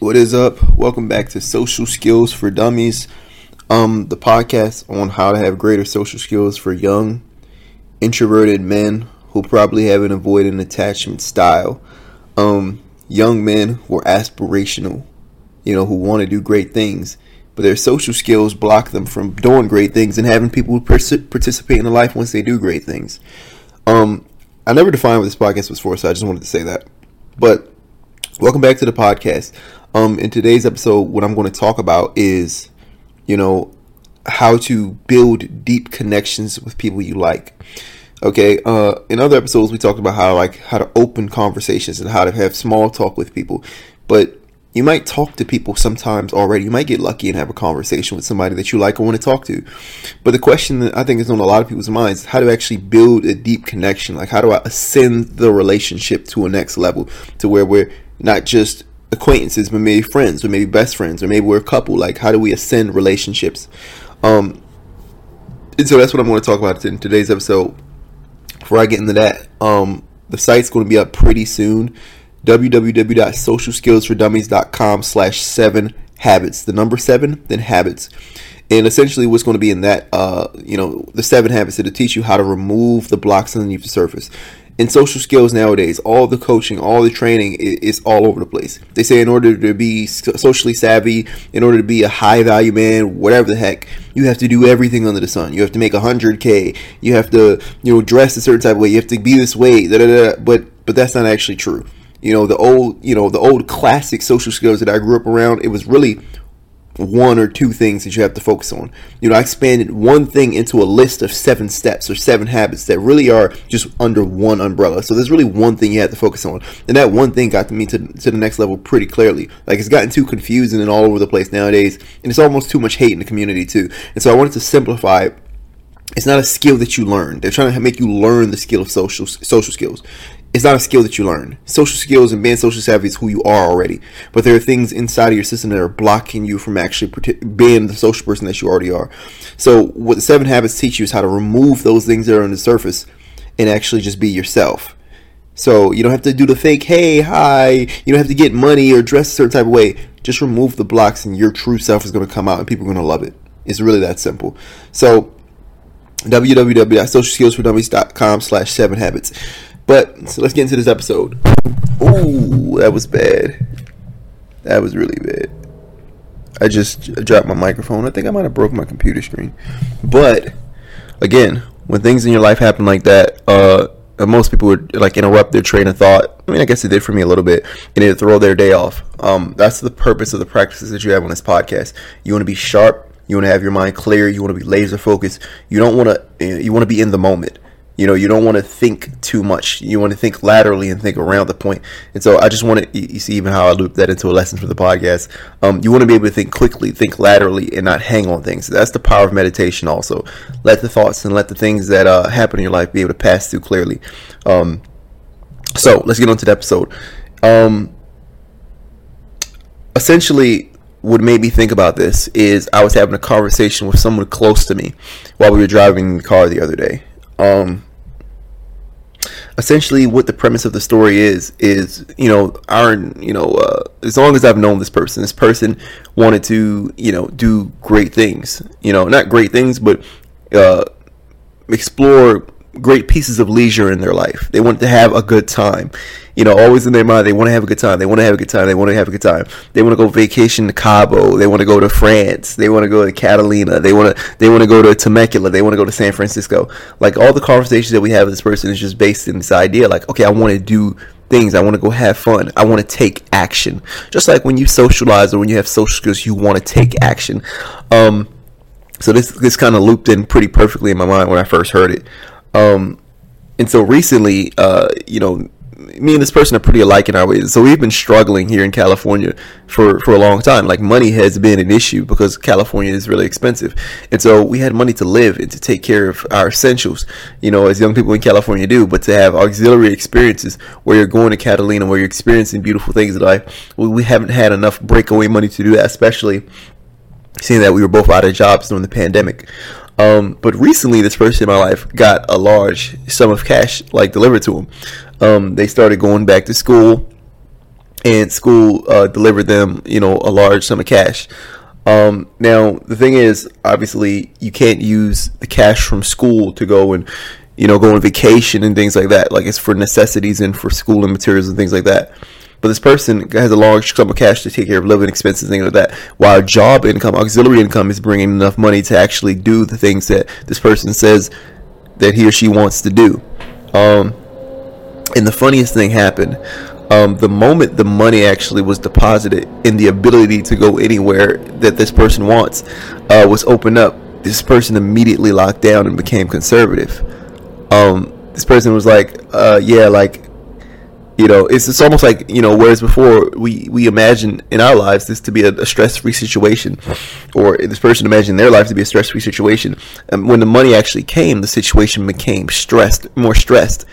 What is up? Welcome back to Social Skills for Dummies, um, the podcast on how to have greater social skills for young, introverted men who probably have an avoidant attachment style, um, young men who are aspirational, you know, who want to do great things, but their social skills block them from doing great things and having people participate in the life once they do great things. Um, I never defined what this podcast was for, so I just wanted to say that. But welcome back to the podcast. Um, in today's episode, what I'm going to talk about is, you know, how to build deep connections with people you like. Okay. Uh, in other episodes, we talked about how like how to open conversations and how to have small talk with people, but you might talk to people sometimes already. You might get lucky and have a conversation with somebody that you like or want to talk to. But the question that I think is on a lot of people's minds how to actually build a deep connection. Like how do I ascend the relationship to a next level to where we're not just acquaintances, but maybe friends, or maybe best friends, or maybe we're a couple. Like, how do we ascend relationships? Um, and so that's what I'm going to talk about in today's episode. Before I get into that, um, the site's going to be up pretty soon. www.socialskillsfordummies.com slash seven habits. The number seven, then habits. And essentially, what's going to be in that, uh, you know, the seven habits that'll teach you how to remove the blocks underneath the surface in social skills nowadays, all the coaching, all the training is, all over the place. They say in order to be socially savvy, in order to be a high value man, whatever the heck, you have to do everything under the sun. You have to make a hundred k. You have to, you know, dress a certain type of way. You have to be this way. Da, da, da. But but that's not actually true. You know, the old, you know, the old classic social skills that I grew up around. It was really one or two things that you have to focus on. You know, I expanded one thing into a list of seven steps or seven habits that really are just under one umbrella. So there's really one thing you have to focus on. And that one thing got me to, to the next level pretty clearly. Like it's gotten too confusing and all over the place nowadays. And it's almost too much hate in the community too. And so I wanted to simplify it's not a skill that you learn. They're trying to make you learn the skill of social social skills it's not a skill that you learn. Social skills and being social savvy is who you are already. But there are things inside of your system that are blocking you from actually being the social person that you already are. So what the seven habits teach you is how to remove those things that are on the surface and actually just be yourself. So you don't have to do the fake, hey, hi. You don't have to get money or dress a certain type of way. Just remove the blocks and your true self is going to come out and people are going to love it. It's really that simple. So www.socialskillsfordummies.com slash seven habits. But so let's get into this episode. Ooh, that was bad. That was really bad. I just dropped my microphone. I think I might have broke my computer screen. But again, when things in your life happen like that, uh, most people would like interrupt their train of thought. I mean, I guess it did for me a little bit, and it throw their day off. Um, that's the purpose of the practices that you have on this podcast. You want to be sharp. You want to have your mind clear. You want to be laser focused. You don't want to. You want to be in the moment you know you don't want to think too much. You want to think laterally and think around the point. and so i just want to you see even how i loop that into a lesson for the podcast. Um, you want to be able to think quickly think laterally and not hang on things. That's the power of meditation also. Let the thoughts and let the things that uh, happen in your life be able to pass through clearly. Um, so let's get on to the episode. Um, essentially what made me think about this is I was having a conversation with someone close to me while we were driving in the car the other day. Um, essentially what the premise of the story is is you know our you know uh, as long as I've known this person, this person wanted to you know do great things. You know, not great things, but uh, explore great pieces of leisure in their life. They want to have a good time. You know, always in their mind, they want to have a good time. They want to have a good time. They want to have a good time. They want to go vacation to Cabo. They want to go to France. They want to go to Catalina. They want to they want to go to Temecula. They want to go to San Francisco. Like all the conversations that we have with this person is just based in this idea. Like, okay, I want to do things. I want to go have fun. I want to take action. Just like when you socialize or when you have social skills, you want to take action. Um, so this this kind of looped in pretty perfectly in my mind when I first heard it. Um, and so recently, uh, you know, me and this person are pretty alike in our ways. So we've been struggling here in California for, for a long time. Like money has been an issue because California is really expensive. And so we had money to live and to take care of our essentials, you know, as young people in California do, but to have auxiliary experiences where you're going to Catalina, where you're experiencing beautiful things in life, we haven't had enough breakaway money to do that, especially seeing that we were both out of jobs during the pandemic. Um, but recently, this person in my life got a large sum of cash like delivered to them. Um, they started going back to school. and school uh, delivered them, you know, a large sum of cash. Um, now the thing is, obviously, you can't use the cash from school to go and you know go on vacation and things like that. Like it's for necessities and for school and materials and things like that. But this person has a large sum of cash to take care of living expenses, things like that. While job income, auxiliary income, is bringing enough money to actually do the things that this person says that he or she wants to do. Um, and the funniest thing happened um, the moment the money actually was deposited and the ability to go anywhere that this person wants uh, was opened up, this person immediately locked down and became conservative. Um, this person was like, uh, "Yeah, like, you know, it's it's almost like you know, whereas before we we imagine in our lives this to be a, a stress free situation, or this person imagined their life to be a stress free situation. And when the money actually came, the situation became stressed, more stressed."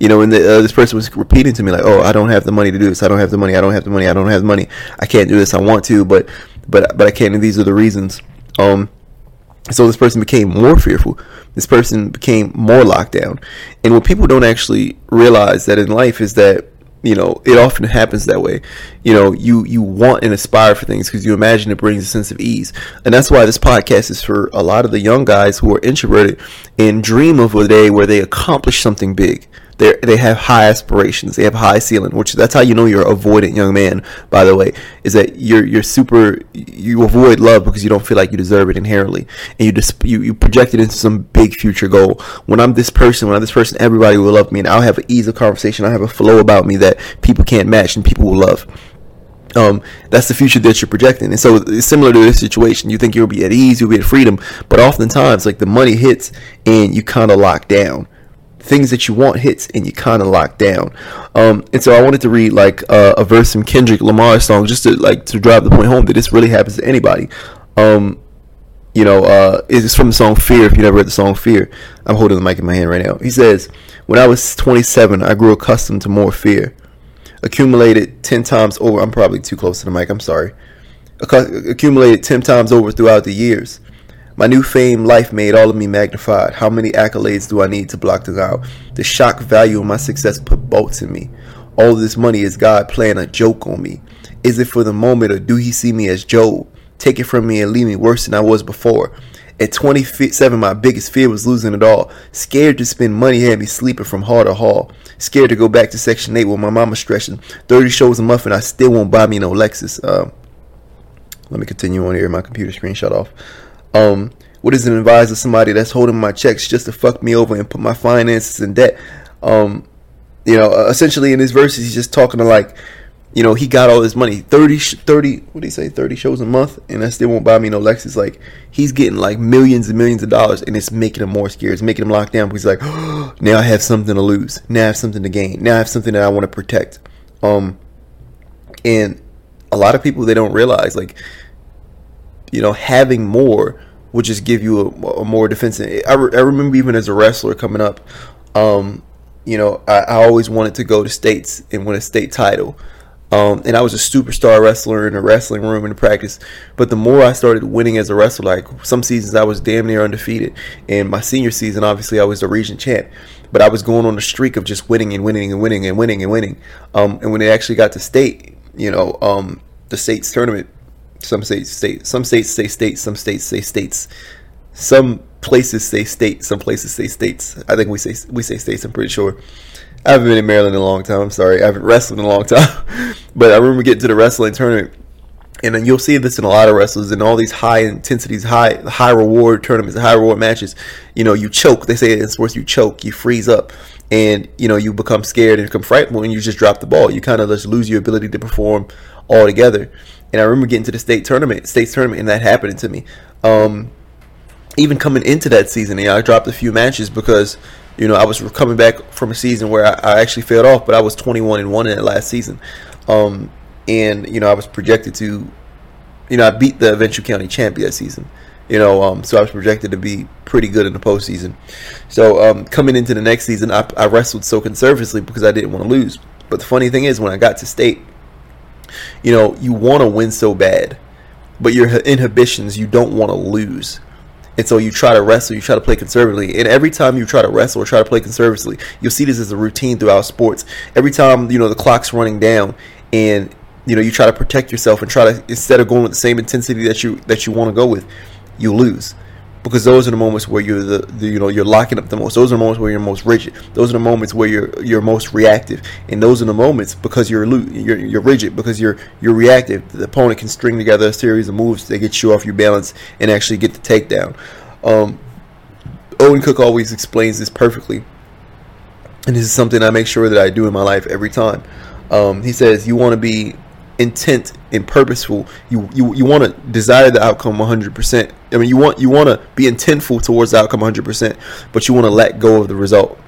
You know, and the, uh, this person was repeating to me like, "Oh, I don't have the money to do this. I don't have the money. I don't have the money. I don't have the money. I can't do this. I want to, but but but I can't. And these are the reasons." Um, so this person became more fearful. This person became more locked down. And what people don't actually realize that in life is that you know it often happens that way you know you you want and aspire for things because you imagine it brings a sense of ease and that's why this podcast is for a lot of the young guys who are introverted and dream of a day where they accomplish something big they they have high aspirations. They have high ceiling, which that's how you know you're avoidant young man. By the way, is that you're you're super you avoid love because you don't feel like you deserve it inherently, and you just you, you project it into some big future goal. When I'm this person, when I'm this person, everybody will love me, and I'll have an ease of conversation. I'll have a flow about me that people can't match, and people will love. Um, that's the future that you're projecting. And so similar to this situation. You think you'll be at ease, you'll be at freedom, but oftentimes like the money hits and you kind of lock down things that you want hits and you kind of lock down. Um, and so I wanted to read like uh, a verse from Kendrick Lamar's song just to like to drive the point home that this really happens to anybody. Um, you know, uh, it's from the song Fear. If you never read the song Fear, I'm holding the mic in my hand right now. He says, When I was 27, I grew accustomed to more fear. Accumulated 10 times over. I'm probably too close to the mic. I'm sorry. Accumulated 10 times over throughout the years. My new fame life made all of me magnified. How many accolades do I need to block this out? The shock value of my success put bolts in me. All this money is God playing a joke on me. Is it for the moment or do he see me as Job? Take it from me and leave me worse than I was before. At 27, my biggest fear was losing it all. Scared to spend money had me sleeping from hall to hall. Scared to go back to Section 8 where my mama's stretching. 30 shows a month and I still won't buy me no Lexus. Uh, let me continue on here. My computer screen shut off. Um, what is an advisor? Somebody that's holding my checks just to fuck me over and put my finances in debt. Um, you know, uh, essentially in his verses, he's just talking to like, you know, he got all this money 30, 30 what do you say, 30 shows a month, and that still won't buy me no Lexus. Like, he's getting like millions and millions of dollars, and it's making him more scared. It's making him locked down because he's like, oh, now I have something to lose. Now I have something to gain. Now I have something that I want to protect. Um, and a lot of people, they don't realize, like, you know, having more would just give you a, a more defensive. I, re- I remember even as a wrestler coming up, um, you know, I, I, always wanted to go to states and win a state title. Um, and I was a superstar wrestler in a wrestling room in practice. But the more I started winning as a wrestler, like some seasons I was damn near undefeated. And my senior season, obviously, I was the region champ. But I was going on a streak of just winning and winning and winning and winning and winning. Um, and when it actually got to state, you know, um, the states tournament, some states state. Some states say states. Some states say states. Some places say state. Some places say states. I think we say we say states. I'm pretty sure. I haven't been in Maryland in a long time. I'm sorry. I haven't wrestled in a long time. but I remember getting to the wrestling tournament, and then you'll see this in a lot of wrestlers in all these high intensities, high high reward tournaments, high reward matches. You know, you choke. They say in sports, you choke, you freeze up, and you know you become scared and become frightened, and you just drop the ball. You kind of just lose your ability to perform altogether. And I remember getting to the state tournament, states tournament, and that happening to me. Um, even coming into that season, you know, I dropped a few matches because you know I was coming back from a season where I, I actually failed off, but I was 21 and one in that last season, um, and you know I was projected to, you know, I beat the Ventura County champ that season. You know, um, so I was projected to be pretty good in the postseason. So um, coming into the next season, I, I wrestled so conservatively because I didn't want to lose. But the funny thing is, when I got to state, you know, you want to win so bad, but your inhibitions, you don't want to lose. And so you try to wrestle, you try to play conservatively. And every time you try to wrestle or try to play conservatively, you'll see this as a routine throughout sports. Every time, you know, the clock's running down and you know you try to protect yourself and try to instead of going with the same intensity that you that you want to go with, you lose because those are the moments where you're the, the, you know you're locking up the most. Those are the moments where you're most rigid. Those are the moments where you're you're most reactive, and those are the moments because you're you're, you're rigid because you're you're reactive. The opponent can string together a series of moves that get you off your balance and actually get the takedown. Um, Owen Cook always explains this perfectly, and this is something I make sure that I do in my life every time. Um, he says you want to be intent and purposeful. You you, you want to desire the outcome 100%. I mean, you want you want to be intentful towards the outcome 100%, but you want to let go of the result.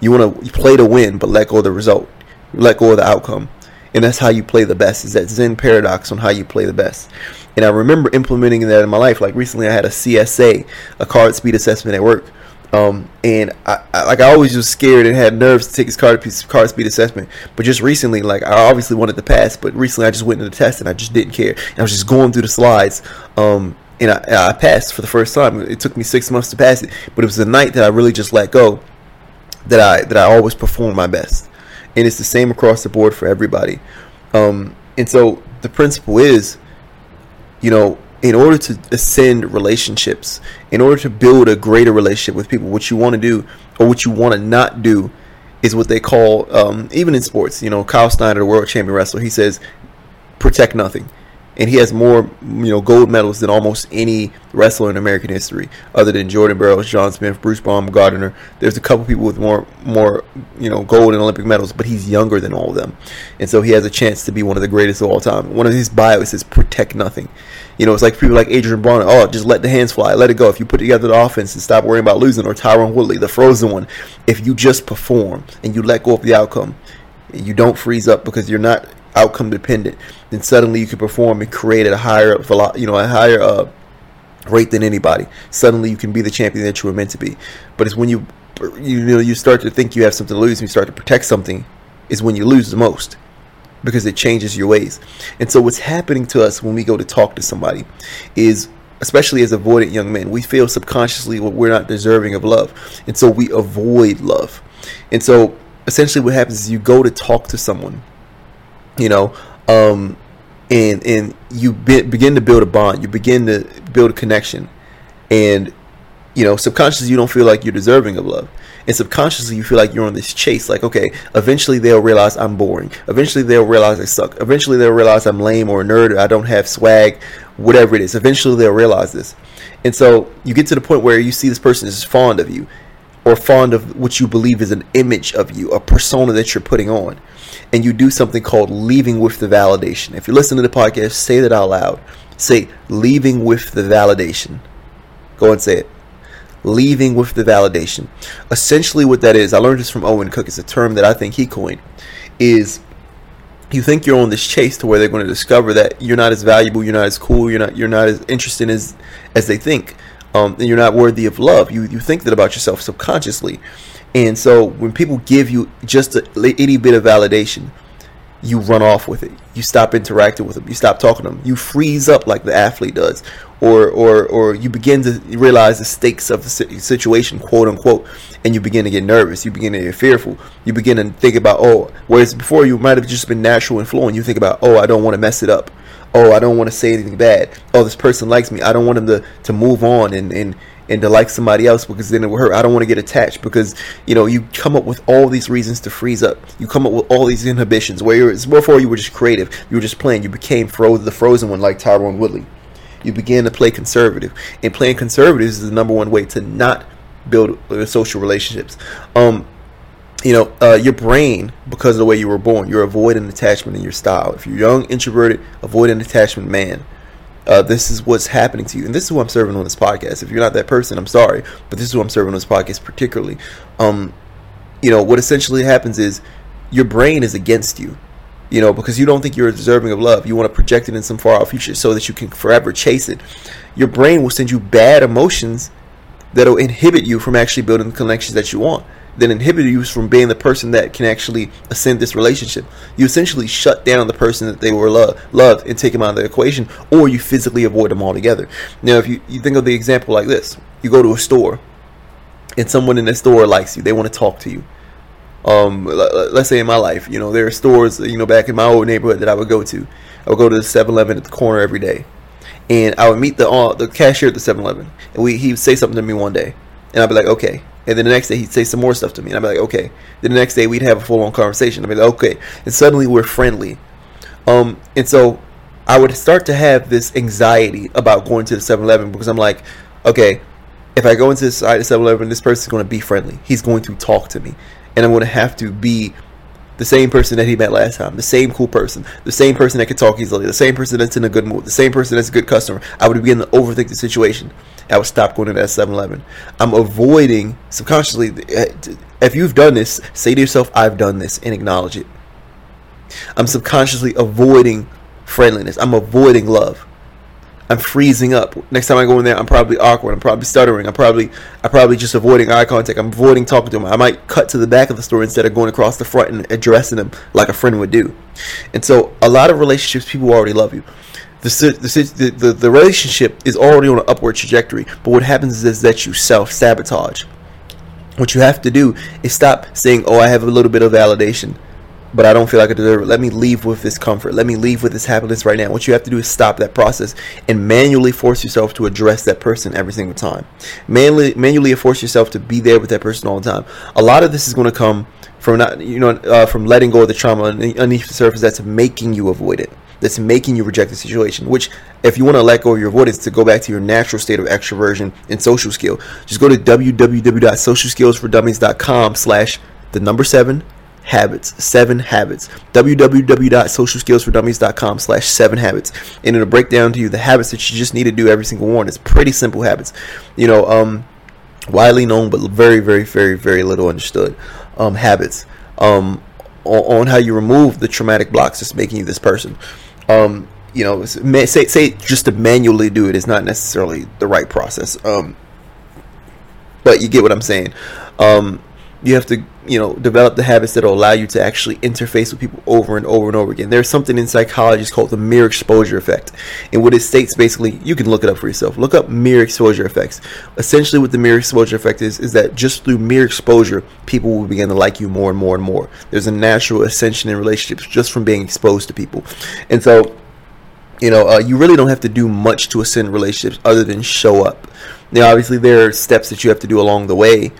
You want to play to win, but let go of the result. Let go of the outcome, and that's how you play the best. Is that Zen paradox on how you play the best? And I remember implementing that in my life. Like recently, I had a CSA, a card speed assessment at work um, and I, I, like I always was scared and had nerves to take his card card speed assessment. But just recently, like I obviously wanted to pass, but recently I just went into the test and I just didn't care. And I was just going through the slides, um, and I, I passed for the first time. It took me six months to pass it, but it was the night that I really just let go. That I that I always perform my best, and it's the same across the board for everybody. Um, and so the principle is, you know, in order to ascend relationships, in order to build a greater relationship with people, what you want to do or what you want to not do is what they call, um, even in sports, you know, Kyle Snyder, the world champion wrestler, he says, protect nothing and he has more you know gold medals than almost any wrestler in American history, other than Jordan Burroughs, John Smith, Bruce Baumgartner. There's a couple people with more more you know gold and Olympic medals, but he's younger than all of them, and so he has a chance to be one of the greatest of all time. One of his bios is protect nothing. You know, it's like people like Adrien Broner. Oh, just let the hands fly, let it go. If you put together the offense and stop worrying about losing, or Tyron Woodley, the frozen one, if you just perform and you let go of the outcome, you don't freeze up because you're not outcome dependent, then suddenly you can perform and create at a higher, you know, a higher uh, rate than anybody. Suddenly you can be the champion that you were meant to be. But it's when you, you know, you start to think you have something to lose and you start to protect something, is when you lose the most because it changes your ways. And so what's happening to us when we go to talk to somebody is especially as avoidant young men, we feel subconsciously what we're not deserving of love. And so we avoid love. And so essentially what happens is you go to talk to someone you know, um, and and you be, begin to build a bond. You begin to build a connection, and you know, subconsciously you don't feel like you're deserving of love. And subconsciously you feel like you're on this chase. Like, okay, eventually they'll realize I'm boring. Eventually they'll realize I suck. Eventually they'll realize I'm lame or a nerd or I don't have swag, whatever it is. Eventually they'll realize this. And so you get to the point where you see this person is fond of you or fond of what you believe is an image of you, a persona that you're putting on and you do something called leaving with the validation. If you listen to the podcast, say that out loud. Say, leaving with the validation. Go and say it. Leaving with the validation. Essentially, what that is, I learned this from Owen Cook. It's a term that I think he coined. Is you think you're on this chase to where they're going to discover that you're not as valuable, you're not as cool, you're not you're not as interesting as as they think, um, and you're not worthy of love. You you think that about yourself subconsciously, and so when people give you just a itty bit of validation, you run off with it. You stop interacting with them. You stop talking to them. You freeze up like the athlete does, or or or you begin to realize the stakes of the situation, quote unquote, and you begin to get nervous. You begin to get fearful. You begin to think about oh, whereas before you might have just been natural and flowing. You think about oh, I don't want to mess it up. Oh, I don't want to say anything bad. Oh, this person likes me. I don't want them to to move on and and and to like somebody else because then it will hurt. I don't want to get attached because you know you come up with all these reasons to freeze up. You come up with all these inhibitions where before you were just creative, you were just playing. You became frozen, the frozen one like Tyron Woodley. You began to play conservative, and playing conservative is the number one way to not build uh, social relationships. Um, you know, uh, your brain, because of the way you were born, you're avoiding attachment in your style. If you're young, introverted, avoid an attachment man uh, this is what's happening to you. And this is who I'm serving on this podcast. If you're not that person, I'm sorry, but this is who I'm serving on this podcast particularly. Um, you know, what essentially happens is your brain is against you. You know, because you don't think you're deserving of love. You want to project it in some far off future so that you can forever chase it. Your brain will send you bad emotions that'll inhibit you from actually building the connections that you want that inhibit you from being the person that can actually ascend this relationship. You essentially shut down the person that they were lo- loved and take them out of the equation, or you physically avoid them altogether. Now, if you, you think of the example like this, you go to a store, and someone in the store likes you, they want to talk to you. Um, let's say in my life, you know, there are stores, you know, back in my old neighborhood that I would go to. I would go to the 7-Eleven at the corner every day, and I would meet the uh, the cashier at the 7-Eleven, and we he would say something to me one day, and I'd be like, okay. And then the next day he'd say some more stuff to me, and I'd be like, okay. Then the next day we'd have a full on conversation. I'd be like, okay. And suddenly we're friendly. Um, and so I would start to have this anxiety about going to the 7-Eleven because I'm like, okay, if I go into this 7-Eleven, this person's going to be friendly. He's going to talk to me and I'm going to have to be the same person that he met last time, the same cool person, the same person that could talk easily, the same person that's in a good mood, the same person that's a good customer. I would begin to overthink the situation. I would stop going to that 7 Eleven. I'm avoiding subconsciously. Eh, if you've done this, say to yourself, I've done this, and acknowledge it. I'm subconsciously avoiding friendliness. I'm avoiding love. I'm freezing up. Next time I go in there, I'm probably awkward. I'm probably stuttering. I'm probably I'm probably just avoiding eye contact. I'm avoiding talking to them. I might cut to the back of the store instead of going across the front and addressing them like a friend would do. And so, a lot of relationships, people already love you. The, the, the, the relationship is already on an upward trajectory, but what happens is that you self sabotage. What you have to do is stop saying, "Oh, I have a little bit of validation." but I don't feel like I deserve it. Let me leave with this comfort. Let me leave with this happiness right now. What you have to do is stop that process and manually force yourself to address that person every single time. Manually, manually force yourself to be there with that person all the time. A lot of this is going to come from not, you know, uh, from letting go of the trauma underneath the surface that's making you avoid it. That's making you reject the situation. Which, if you want to let go of your avoidance to go back to your natural state of extroversion and social skill, just go to www.socialskillsfordummies.com slash the number seven habits seven habits www.socialskillsfordummies.com slash seven habits and it'll break down to you the habits that you just need to do every single one it's pretty simple habits you know um widely known but very very very very little understood um habits um on, on how you remove the traumatic blocks that's making you this person. Um you know say say just to manually do it is not necessarily the right process um but you get what i'm saying. Um you have to you know develop the habits that will allow you to actually interface with people over and over and over again. There's something in psychology called the mere exposure effect. And what it states basically you can look it up for yourself. Look up mere exposure effects. Essentially what the mere exposure effect is is that just through mere exposure people will begin to like you more and more and more. There's a natural ascension in relationships just from being exposed to people. And so you know uh, you really don't have to do much to ascend relationships other than show up. Now obviously there are steps that you have to do along the way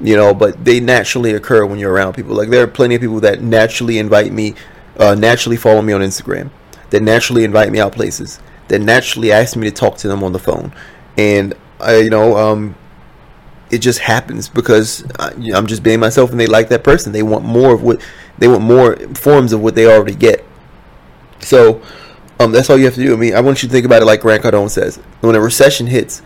you know, but they naturally occur when you're around people. Like there are plenty of people that naturally invite me, uh, naturally follow me on Instagram, that naturally invite me out places, that naturally ask me to talk to them on the phone, and I, you know, um, it just happens because I, you know, I'm just being myself, and they like that person. They want more of what they want more forms of what they already get. So, um, that's all you have to do. I mean, I want you to think about it like Grant Cardone says: when a recession hits,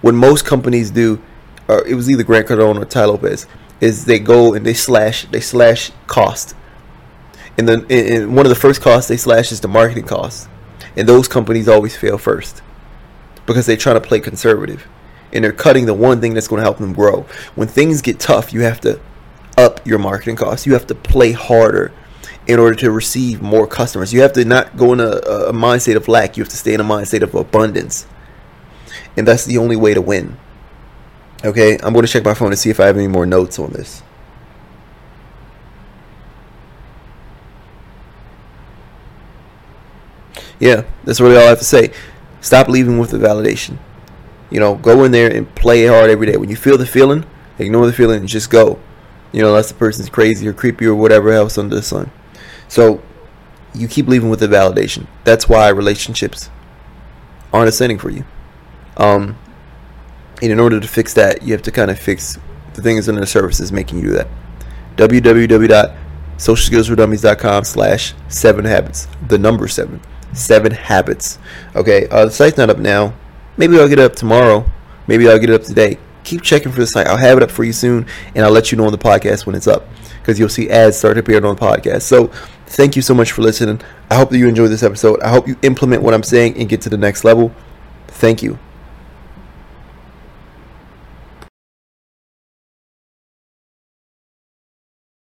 what most companies do or it was either Grant Cardone or Tai Lopez, is they go and they slash they slash cost. And then and one of the first costs they slash is the marketing cost. And those companies always fail first. Because they try to play conservative. And they're cutting the one thing that's going to help them grow. When things get tough, you have to up your marketing costs. You have to play harder in order to receive more customers. You have to not go in a, a mindset of lack. You have to stay in a mindset of abundance. And that's the only way to win. Okay, I'm going to check my phone to see if I have any more notes on this. Yeah, that's really all I have to say. Stop leaving with the validation. You know, go in there and play hard every day. When you feel the feeling, ignore the feeling and just go. You know, unless the person's crazy or creepy or whatever else under the sun. So, you keep leaving with the validation. That's why relationships aren't ascending for you. Um, and in order to fix that, you have to kind of fix the things under the surface making you do that. www.socialskillsfordummies.com slash seven habits. The number seven. Seven habits. Okay, uh, the site's not up now. Maybe I'll get it up tomorrow. Maybe I'll get it up today. Keep checking for the site. I'll have it up for you soon, and I'll let you know on the podcast when it's up because you'll see ads start appearing on the podcast. So, thank you so much for listening. I hope that you enjoyed this episode. I hope you implement what I'm saying and get to the next level. Thank you.